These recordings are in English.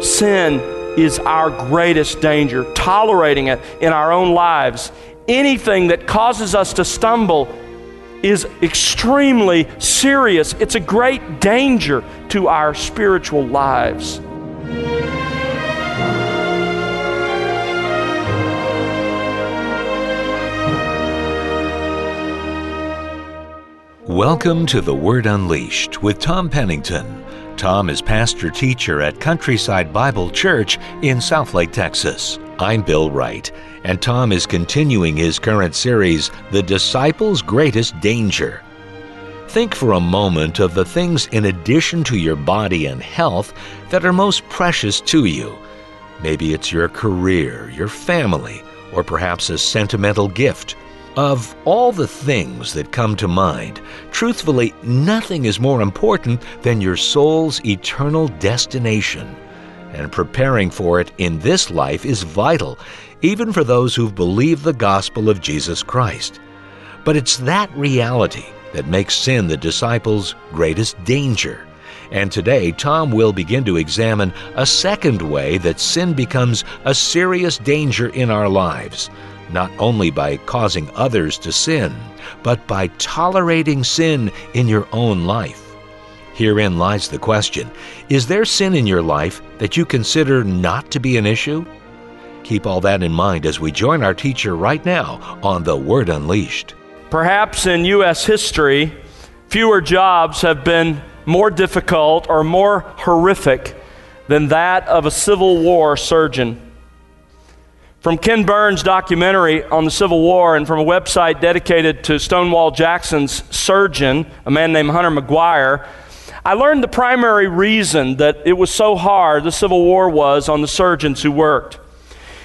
Sin is our greatest danger. Tolerating it in our own lives, anything that causes us to stumble, is extremely serious. It's a great danger to our spiritual lives. Welcome to The Word Unleashed with Tom Pennington. Tom is pastor teacher at Countryside Bible Church in Southlake, Texas. I'm Bill Wright, and Tom is continuing his current series, The Disciple's Greatest Danger. Think for a moment of the things in addition to your body and health that are most precious to you. Maybe it's your career, your family, or perhaps a sentimental gift. Of all the things that come to mind, truthfully, nothing is more important than your soul's eternal destination. And preparing for it in this life is vital, even for those who've believed the gospel of Jesus Christ. But it's that reality that makes sin the disciples' greatest danger. And today, Tom will begin to examine a second way that sin becomes a serious danger in our lives not only by causing others to sin, but by tolerating sin in your own life. Herein lies the question Is there sin in your life that you consider not to be an issue? Keep all that in mind as we join our teacher right now on The Word Unleashed. Perhaps in U.S. history, fewer jobs have been more difficult or more horrific than that of a Civil War surgeon. From Ken Burns' documentary on the Civil War and from a website dedicated to Stonewall Jackson's surgeon, a man named Hunter McGuire, I learned the primary reason that it was so hard, the Civil War was, on the surgeons who worked.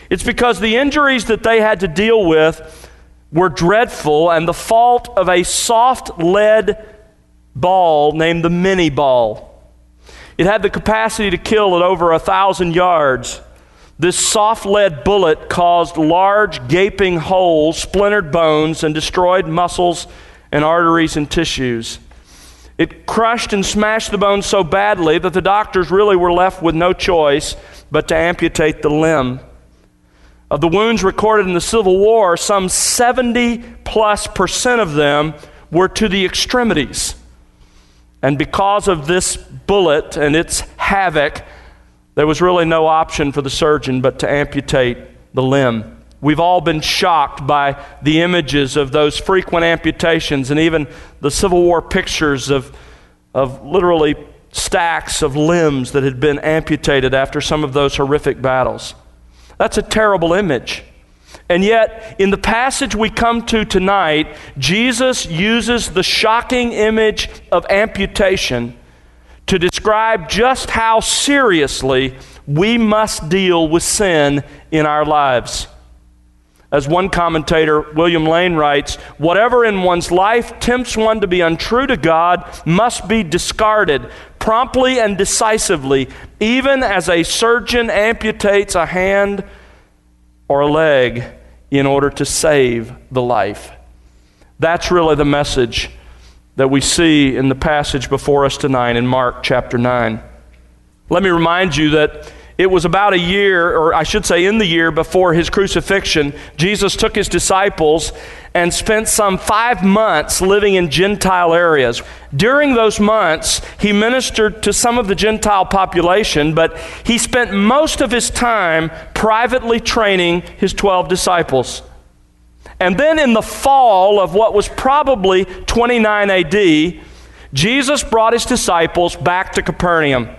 It's because the injuries that they had to deal with were dreadful and the fault of a soft lead ball named the Minié ball. It had the capacity to kill at over a thousand yards. This soft lead bullet caused large gaping holes, splintered bones, and destroyed muscles and arteries and tissues. It crushed and smashed the bones so badly that the doctors really were left with no choice but to amputate the limb. Of the wounds recorded in the Civil War, some 70 plus percent of them were to the extremities. And because of this bullet and its havoc, there was really no option for the surgeon but to amputate the limb. We've all been shocked by the images of those frequent amputations and even the Civil War pictures of, of literally stacks of limbs that had been amputated after some of those horrific battles. That's a terrible image. And yet, in the passage we come to tonight, Jesus uses the shocking image of amputation to describe just how seriously we must deal with sin in our lives. As one commentator, William Lane, writes, whatever in one's life tempts one to be untrue to God must be discarded promptly and decisively, even as a surgeon amputates a hand or a leg in order to save the life. That's really the message that we see in the passage before us tonight in Mark chapter 9. Let me remind you that it was about a year, or I should say, in the year before his crucifixion, Jesus took his disciples and spent some five months living in Gentile areas. During those months, he ministered to some of the Gentile population, but he spent most of his time privately training his 12 disciples. And then in the fall of what was probably 29 AD, Jesus brought his disciples back to Capernaum.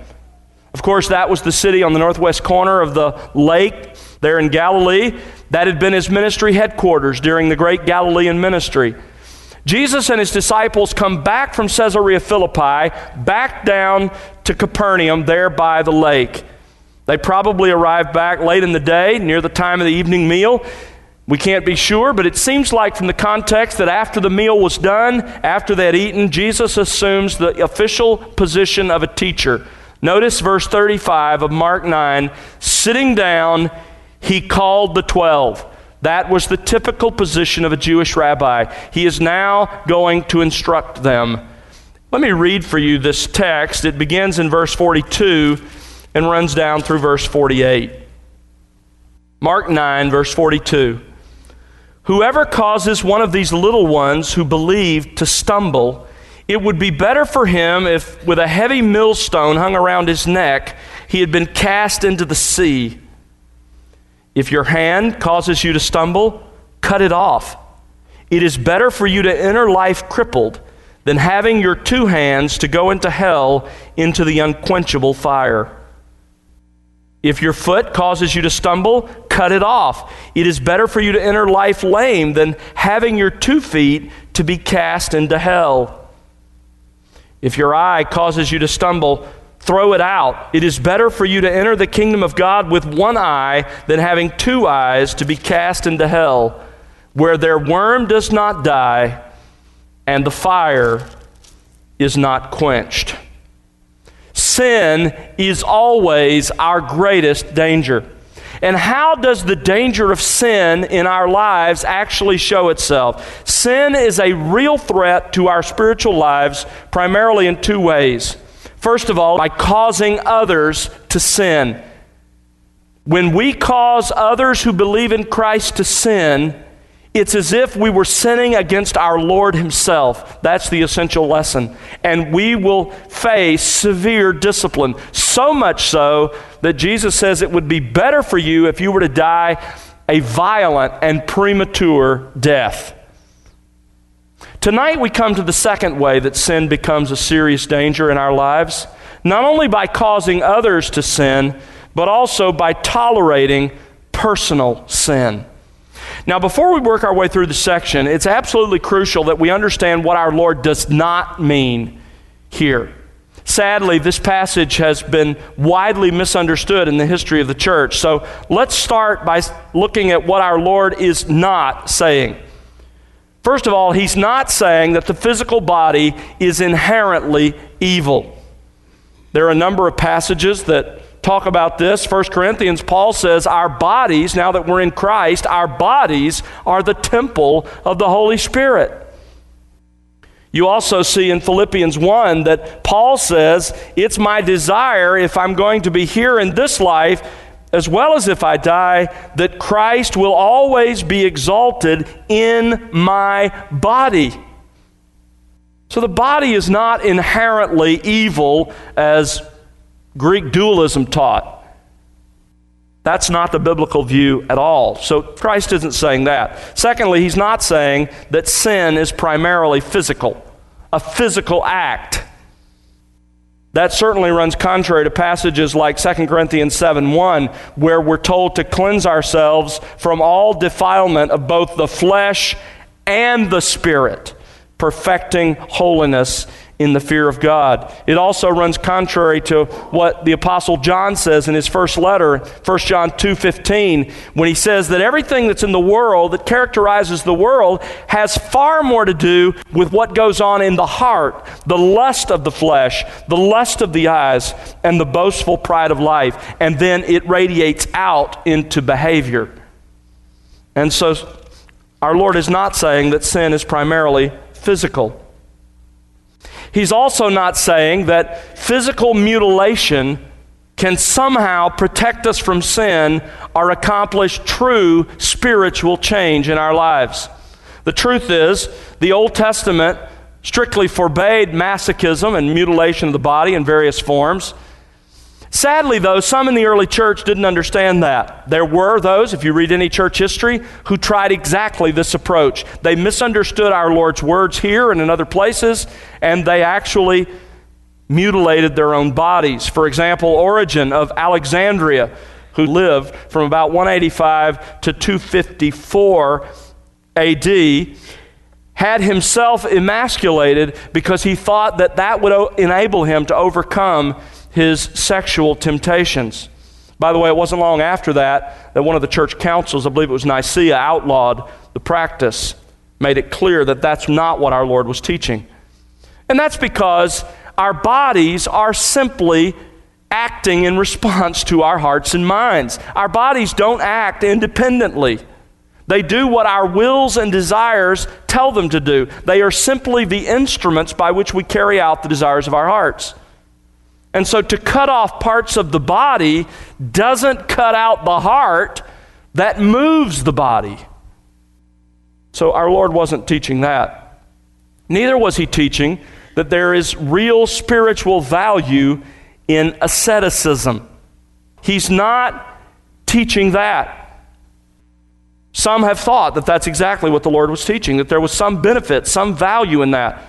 Of course, that was the city on the northwest corner of the lake there in Galilee. That had been his ministry headquarters during the great Galilean ministry. Jesus and his disciples come back from Caesarea Philippi, back down to Capernaum, there by the lake. They probably arrived back late in the day, near the time of the evening meal. We can't be sure, but it seems like from the context that after the meal was done, after they had eaten, Jesus assumes the official position of a teacher. Notice verse 35 of Mark 9 sitting down, he called the twelve. That was the typical position of a Jewish rabbi. He is now going to instruct them. Let me read for you this text. It begins in verse 42 and runs down through verse 48. Mark 9, verse 42. Whoever causes one of these little ones who believe to stumble, it would be better for him if, with a heavy millstone hung around his neck, he had been cast into the sea. If your hand causes you to stumble, cut it off. It is better for you to enter life crippled than having your two hands to go into hell into the unquenchable fire. If your foot causes you to stumble, cut it off. It is better for you to enter life lame than having your two feet to be cast into hell. If your eye causes you to stumble, throw it out. It is better for you to enter the kingdom of God with one eye than having two eyes to be cast into hell, where their worm does not die and the fire is not quenched. Sin is always our greatest danger. And how does the danger of sin in our lives actually show itself? Sin is a real threat to our spiritual lives, primarily in two ways. First of all, by causing others to sin. When we cause others who believe in Christ to sin, it's as if we were sinning against our Lord Himself. That's the essential lesson. And we will face severe discipline. So much so that Jesus says it would be better for you if you were to die a violent and premature death. Tonight, we come to the second way that sin becomes a serious danger in our lives, not only by causing others to sin, but also by tolerating personal sin. Now, before we work our way through the section, it's absolutely crucial that we understand what our Lord does not mean here. Sadly, this passage has been widely misunderstood in the history of the church. So let's start by looking at what our Lord is not saying. First of all, he's not saying that the physical body is inherently evil. There are a number of passages that talk about this. 1 Corinthians, Paul says, Our bodies, now that we're in Christ, our bodies are the temple of the Holy Spirit. You also see in Philippians 1 that Paul says, It's my desire, if I'm going to be here in this life, as well as if I die, that Christ will always be exalted in my body. So the body is not inherently evil as Greek dualism taught. That's not the biblical view at all. So Christ isn't saying that. Secondly, he's not saying that sin is primarily physical, a physical act. That certainly runs contrary to passages like 2 Corinthians 7 1, where we're told to cleanse ourselves from all defilement of both the flesh and the spirit, perfecting holiness in the fear of God. It also runs contrary to what the apostle John says in his first letter, 1 John 2:15, when he says that everything that's in the world that characterizes the world has far more to do with what goes on in the heart, the lust of the flesh, the lust of the eyes, and the boastful pride of life, and then it radiates out into behavior. And so our Lord is not saying that sin is primarily physical. He's also not saying that physical mutilation can somehow protect us from sin or accomplish true spiritual change in our lives. The truth is, the Old Testament strictly forbade masochism and mutilation of the body in various forms. Sadly, though, some in the early church didn't understand that. There were those, if you read any church history, who tried exactly this approach. They misunderstood our Lord's words here and in other places, and they actually mutilated their own bodies. For example, Origen of Alexandria, who lived from about 185 to 254 AD, had himself emasculated because he thought that that would enable him to overcome his sexual temptations. By the way, it wasn't long after that that one of the church councils, I believe it was Nicaea, outlawed the practice, made it clear that that's not what our Lord was teaching. And that's because our bodies are simply acting in response to our hearts and minds. Our bodies don't act independently. They do what our wills and desires tell them to do. They are simply the instruments by which we carry out the desires of our hearts. And so to cut off parts of the body doesn't cut out the heart that moves the body. So our Lord wasn't teaching that. Neither was he teaching that there is real spiritual value in asceticism. He's not teaching that. Some have thought that that's exactly what the Lord was teaching, that there was some benefit, some value in that.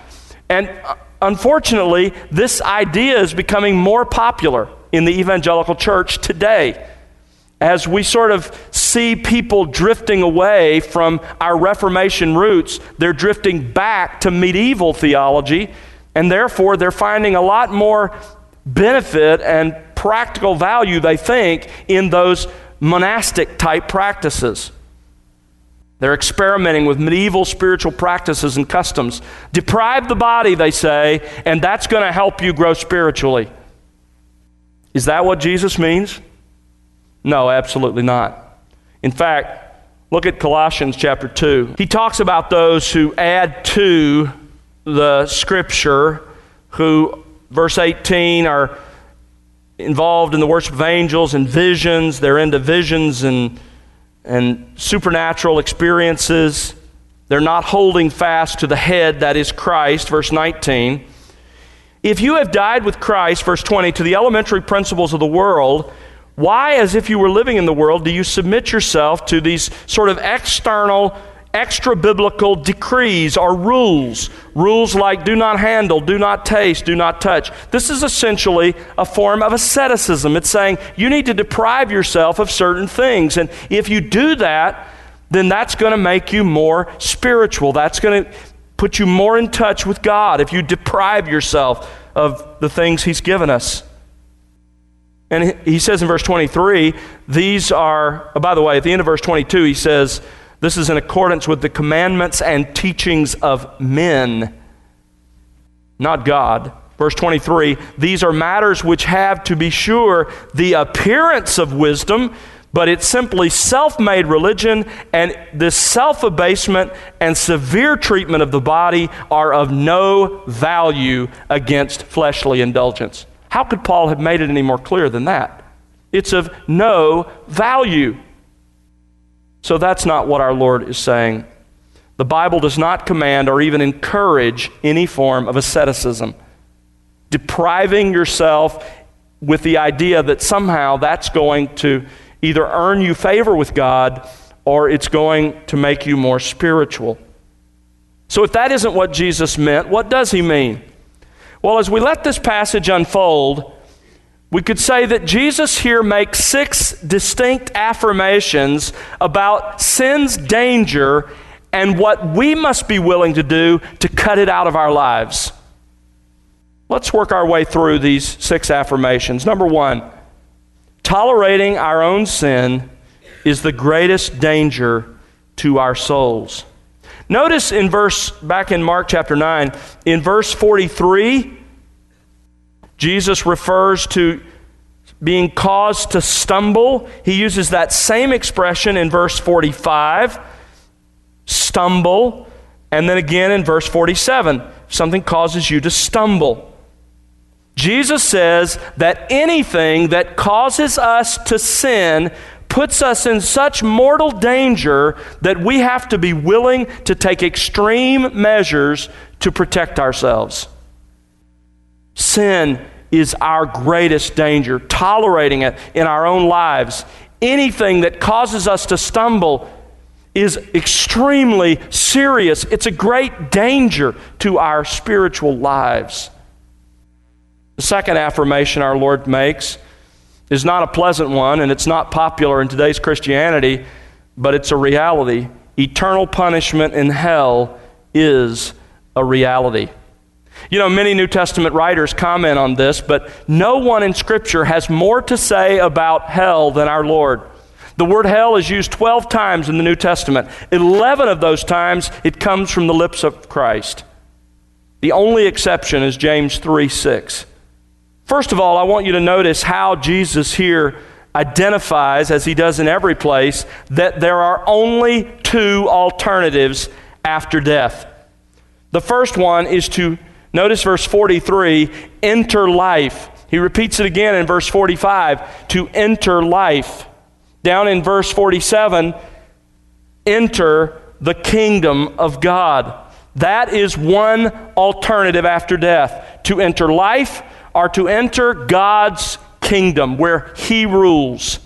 And uh, unfortunately, this idea is becoming more popular in the evangelical church today. As we sort of see people drifting away from our Reformation roots, they're drifting back to medieval theology, and therefore they're finding a lot more benefit and practical value, they think, in those monastic type practices. They're experimenting with medieval spiritual practices and customs. Deprive the body, they say, and that's going to help you grow spiritually. Is that what Jesus means? No, absolutely not. In fact, look at Colossians chapter 2. He talks about those who add to the scripture, who, verse 18, are involved in the worship of angels and visions. They're into visions and and supernatural experiences. They're not holding fast to the head that is Christ, verse 19. If you have died with Christ, verse 20, to the elementary principles of the world, why, as if you were living in the world, do you submit yourself to these sort of external extra biblical decrees or rules. Rules like do not handle, do not taste, do not touch. This is essentially a form of asceticism. It's saying you need to deprive yourself of certain things. And if you do that, then that's going to make you more spiritual. That's going to put you more in touch with God if you deprive yourself of the things He's given us. And he says in verse 23, these are, oh, by the way, at the end of verse 22, he says, this is in accordance with the commandments and teachings of men, not God. Verse 23 These are matters which have, to be sure, the appearance of wisdom, but it's simply self made religion, and this self abasement and severe treatment of the body are of no value against fleshly indulgence. How could Paul have made it any more clear than that? It's of no value. So that's not what our Lord is saying. The Bible does not command or even encourage any form of asceticism. Depriving yourself with the idea that somehow that's going to either earn you favor with God or it's going to make you more spiritual. So, if that isn't what Jesus meant, what does he mean? Well, as we let this passage unfold, we could say that Jesus here makes six distinct affirmations about sin's danger and what we must be willing to do to cut it out of our lives. Let's work our way through these six affirmations. Number one, tolerating our own sin is the greatest danger to our souls. Notice in verse, back in Mark chapter 9, in verse 43, Jesus refers to being caused to stumble. He uses that same expression in verse 45 stumble. And then again in verse 47 something causes you to stumble. Jesus says that anything that causes us to sin puts us in such mortal danger that we have to be willing to take extreme measures to protect ourselves. Sin is our greatest danger, tolerating it in our own lives. Anything that causes us to stumble is extremely serious. It's a great danger to our spiritual lives. The second affirmation our Lord makes is not a pleasant one, and it's not popular in today's Christianity, but it's a reality. Eternal punishment in hell is a reality. You know, many New Testament writers comment on this, but no one in Scripture has more to say about hell than our Lord. The word hell is used 12 times in the New Testament. 11 of those times it comes from the lips of Christ. The only exception is James 3 6. First of all, I want you to notice how Jesus here identifies, as he does in every place, that there are only two alternatives after death. The first one is to Notice verse 43 enter life He repeats it again in verse 45 to enter life. Down in verse 47, enter the kingdom of God. That is one alternative after death to enter life or to enter God's kingdom where He rules.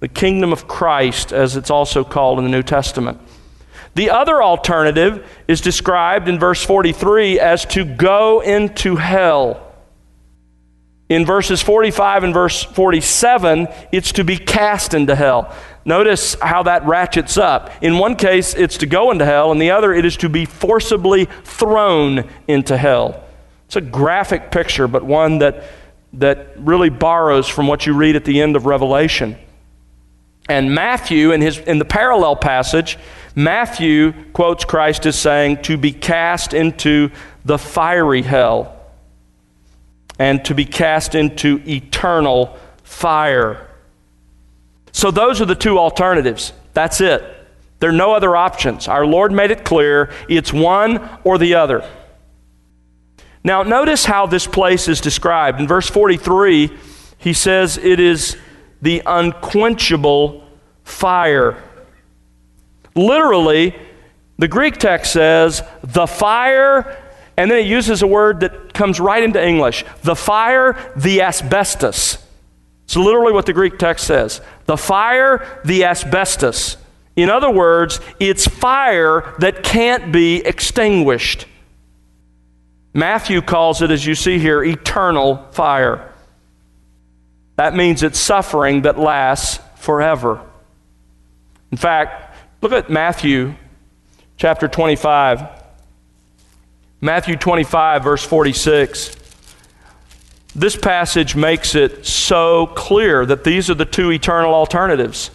The kingdom of Christ, as it's also called in the New Testament. The other alternative is described in verse 43 as to go into hell. In verses 45 and verse 47, it's to be cast into hell. Notice how that ratchets up. In one case, it's to go into hell, in the other, it is to be forcibly thrown into hell. It's a graphic picture, but one that, that really borrows from what you read at the end of Revelation. And Matthew, in, his, in the parallel passage, Matthew quotes Christ as saying, to be cast into the fiery hell and to be cast into eternal fire. So, those are the two alternatives. That's it. There are no other options. Our Lord made it clear it's one or the other. Now, notice how this place is described. In verse 43, he says it is the unquenchable fire. Literally, the Greek text says the fire and then it uses a word that comes right into English the fire, the asbestos. It's literally what the Greek text says the fire, the asbestos. In other words, it's fire that can't be extinguished. Matthew calls it, as you see here, eternal fire. That means it's suffering that lasts forever. In fact, look at Matthew chapter 25. Matthew 25, verse 46. This passage makes it so clear that these are the two eternal alternatives.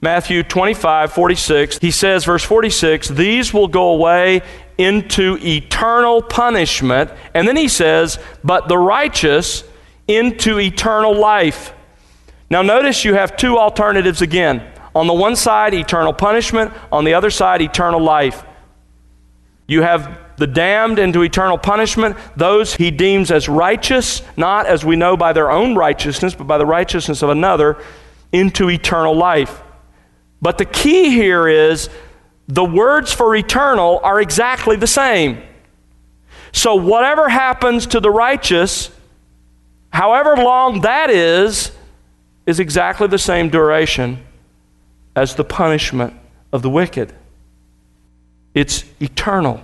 Matthew 25, 46, he says, verse 46, these will go away into eternal punishment. And then he says, but the righteous into eternal life. Now, notice you have two alternatives again. On the one side, eternal punishment. On the other side, eternal life. You have the damned into eternal punishment, those he deems as righteous, not as we know by their own righteousness, but by the righteousness of another, into eternal life. But the key here is the words for eternal are exactly the same. So, whatever happens to the righteous, however long that is, is exactly the same duration as the punishment of the wicked. It's eternal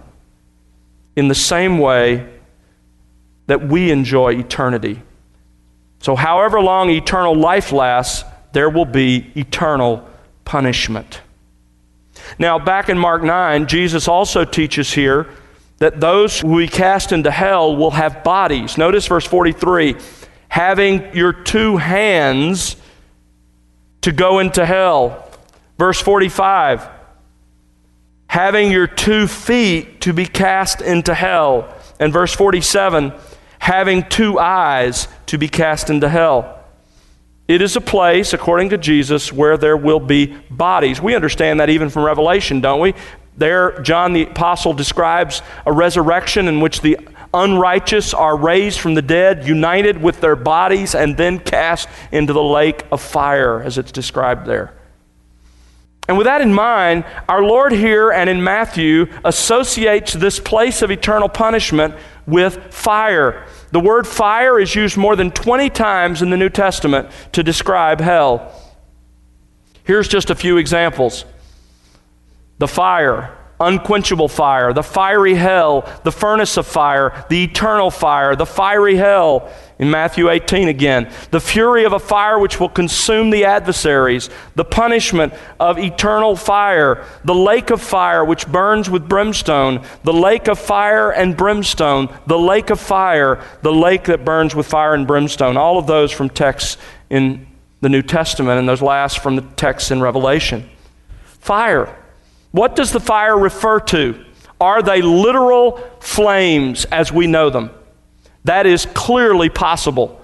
in the same way that we enjoy eternity. So, however long eternal life lasts, there will be eternal punishment. Now, back in Mark 9, Jesus also teaches here that those who we cast into hell will have bodies. Notice verse 43 having your two hands to go into hell. Verse 45 having your two feet to be cast into hell. And verse 47, having two eyes to be cast into hell. It is a place, according to Jesus, where there will be bodies. We understand that even from Revelation, don't we? There, John the Apostle describes a resurrection in which the unrighteous are raised from the dead, united with their bodies, and then cast into the lake of fire, as it's described there. And with that in mind, our Lord here and in Matthew associates this place of eternal punishment with fire. The word fire is used more than 20 times in the New Testament to describe hell. Here's just a few examples the fire, unquenchable fire, the fiery hell, the furnace of fire, the eternal fire, the fiery hell. In Matthew 18 again, the fury of a fire which will consume the adversaries, the punishment of eternal fire, the lake of fire which burns with brimstone, the lake of fire and brimstone, the lake of fire, the lake that burns with fire and brimstone. All of those from texts in the New Testament, and those last from the texts in Revelation. Fire. What does the fire refer to? Are they literal flames as we know them? That is clearly possible,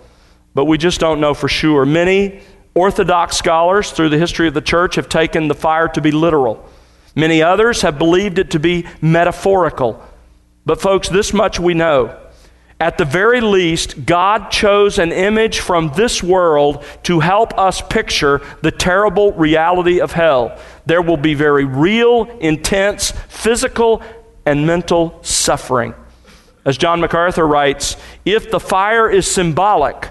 but we just don't know for sure. Many Orthodox scholars through the history of the church have taken the fire to be literal. Many others have believed it to be metaphorical. But, folks, this much we know. At the very least, God chose an image from this world to help us picture the terrible reality of hell. There will be very real, intense physical and mental suffering. As John MacArthur writes, if the fire is symbolic,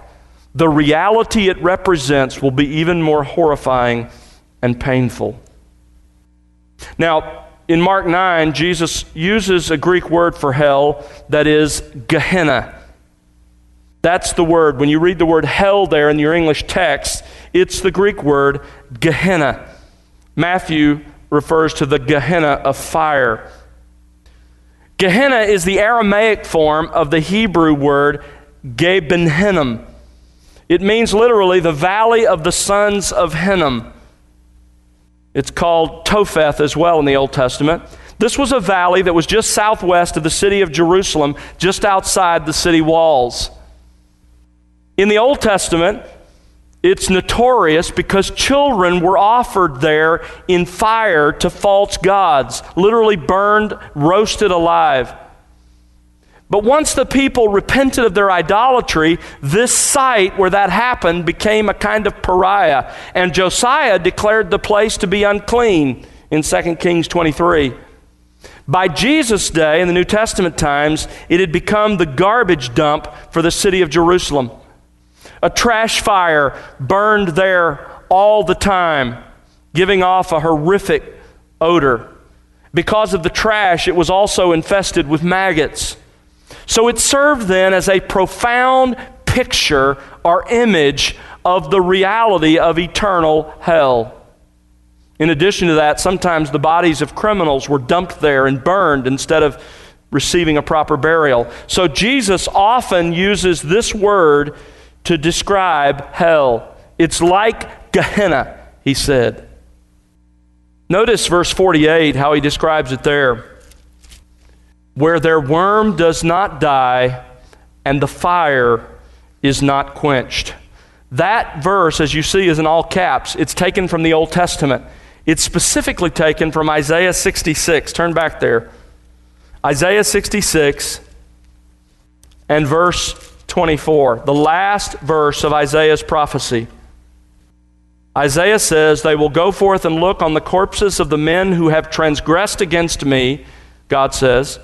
the reality it represents will be even more horrifying and painful. Now, in Mark 9, Jesus uses a Greek word for hell that is Gehenna. That's the word. When you read the word hell there in your English text, it's the Greek word Gehenna. Matthew refers to the Gehenna of fire. Gehenna is the Aramaic form of the Hebrew word Gebenhinnom. It means literally the valley of the sons of Hinnom. It's called Topheth as well in the Old Testament. This was a valley that was just southwest of the city of Jerusalem, just outside the city walls. In the Old Testament, it's notorious because children were offered there in fire to false gods, literally burned, roasted alive. But once the people repented of their idolatry, this site where that happened became a kind of pariah. And Josiah declared the place to be unclean in 2 Kings 23. By Jesus' day, in the New Testament times, it had become the garbage dump for the city of Jerusalem. A trash fire burned there all the time, giving off a horrific odor. Because of the trash, it was also infested with maggots. So it served then as a profound picture or image of the reality of eternal hell. In addition to that, sometimes the bodies of criminals were dumped there and burned instead of receiving a proper burial. So Jesus often uses this word to describe hell. It's like Gehenna, he said. Notice verse 48, how he describes it there where their worm does not die and the fire is not quenched. That verse, as you see, is in all caps. It's taken from the Old Testament. It's specifically taken from Isaiah 66. Turn back there. Isaiah 66 and verse 24, the last verse of Isaiah's prophecy. Isaiah says, They will go forth and look on the corpses of the men who have transgressed against me, God says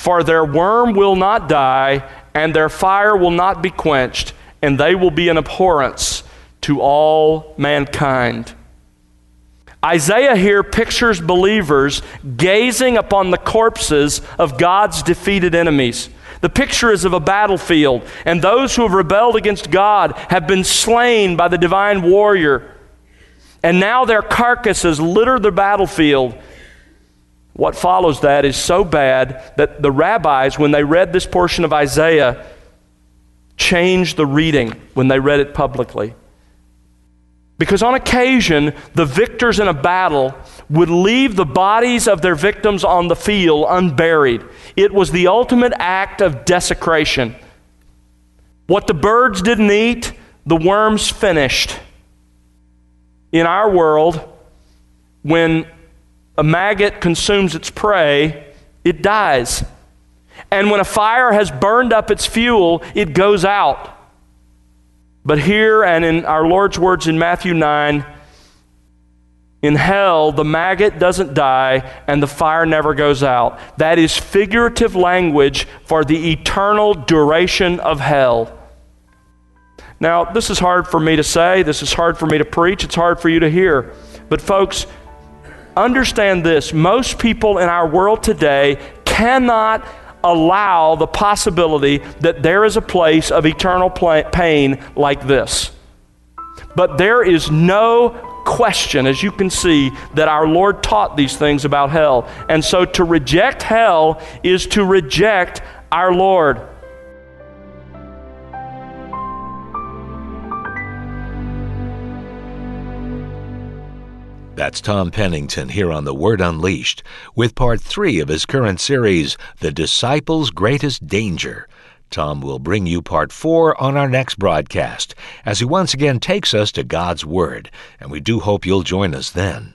for their worm will not die, and their fire will not be quenched, and they will be an abhorrence to all mankind. Isaiah here pictures believers gazing upon the corpses of God's defeated enemies. The picture is of a battlefield, and those who have rebelled against God have been slain by the divine warrior. And now their carcasses litter the battlefield what follows that is so bad that the rabbis, when they read this portion of Isaiah, changed the reading when they read it publicly. Because on occasion, the victors in a battle would leave the bodies of their victims on the field unburied. It was the ultimate act of desecration. What the birds didn't eat, the worms finished. In our world, when a maggot consumes its prey, it dies. And when a fire has burned up its fuel, it goes out. But here and in our Lord's words in Matthew 9, in hell, the maggot doesn't die and the fire never goes out. That is figurative language for the eternal duration of hell. Now, this is hard for me to say. This is hard for me to preach. It's hard for you to hear. But, folks, understand this most people in our world today cannot allow the possibility that there is a place of eternal pain like this. But there is no question, as you can see, that our Lord taught these things about hell. And so to reject hell is to reject our Lord. That's Tom Pennington here on The Word Unleashed with part three of his current series, The Disciples' Greatest Danger. Tom will bring you part four on our next broadcast as he once again takes us to God's Word, and we do hope you'll join us then.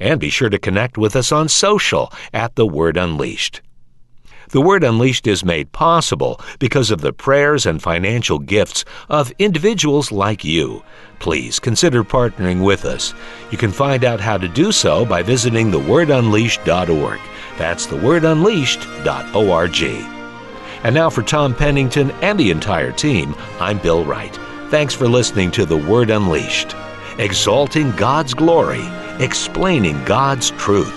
and be sure to connect with us on social at The Word Unleashed. The Word Unleashed is made possible because of the prayers and financial gifts of individuals like you. Please consider partnering with us. You can find out how to do so by visiting thewordunleashed.org. That's thewordunleashed.org. And now for Tom Pennington and the entire team, I'm Bill Wright. Thanks for listening to The Word Unleashed, exalting God's glory, explaining God's truth.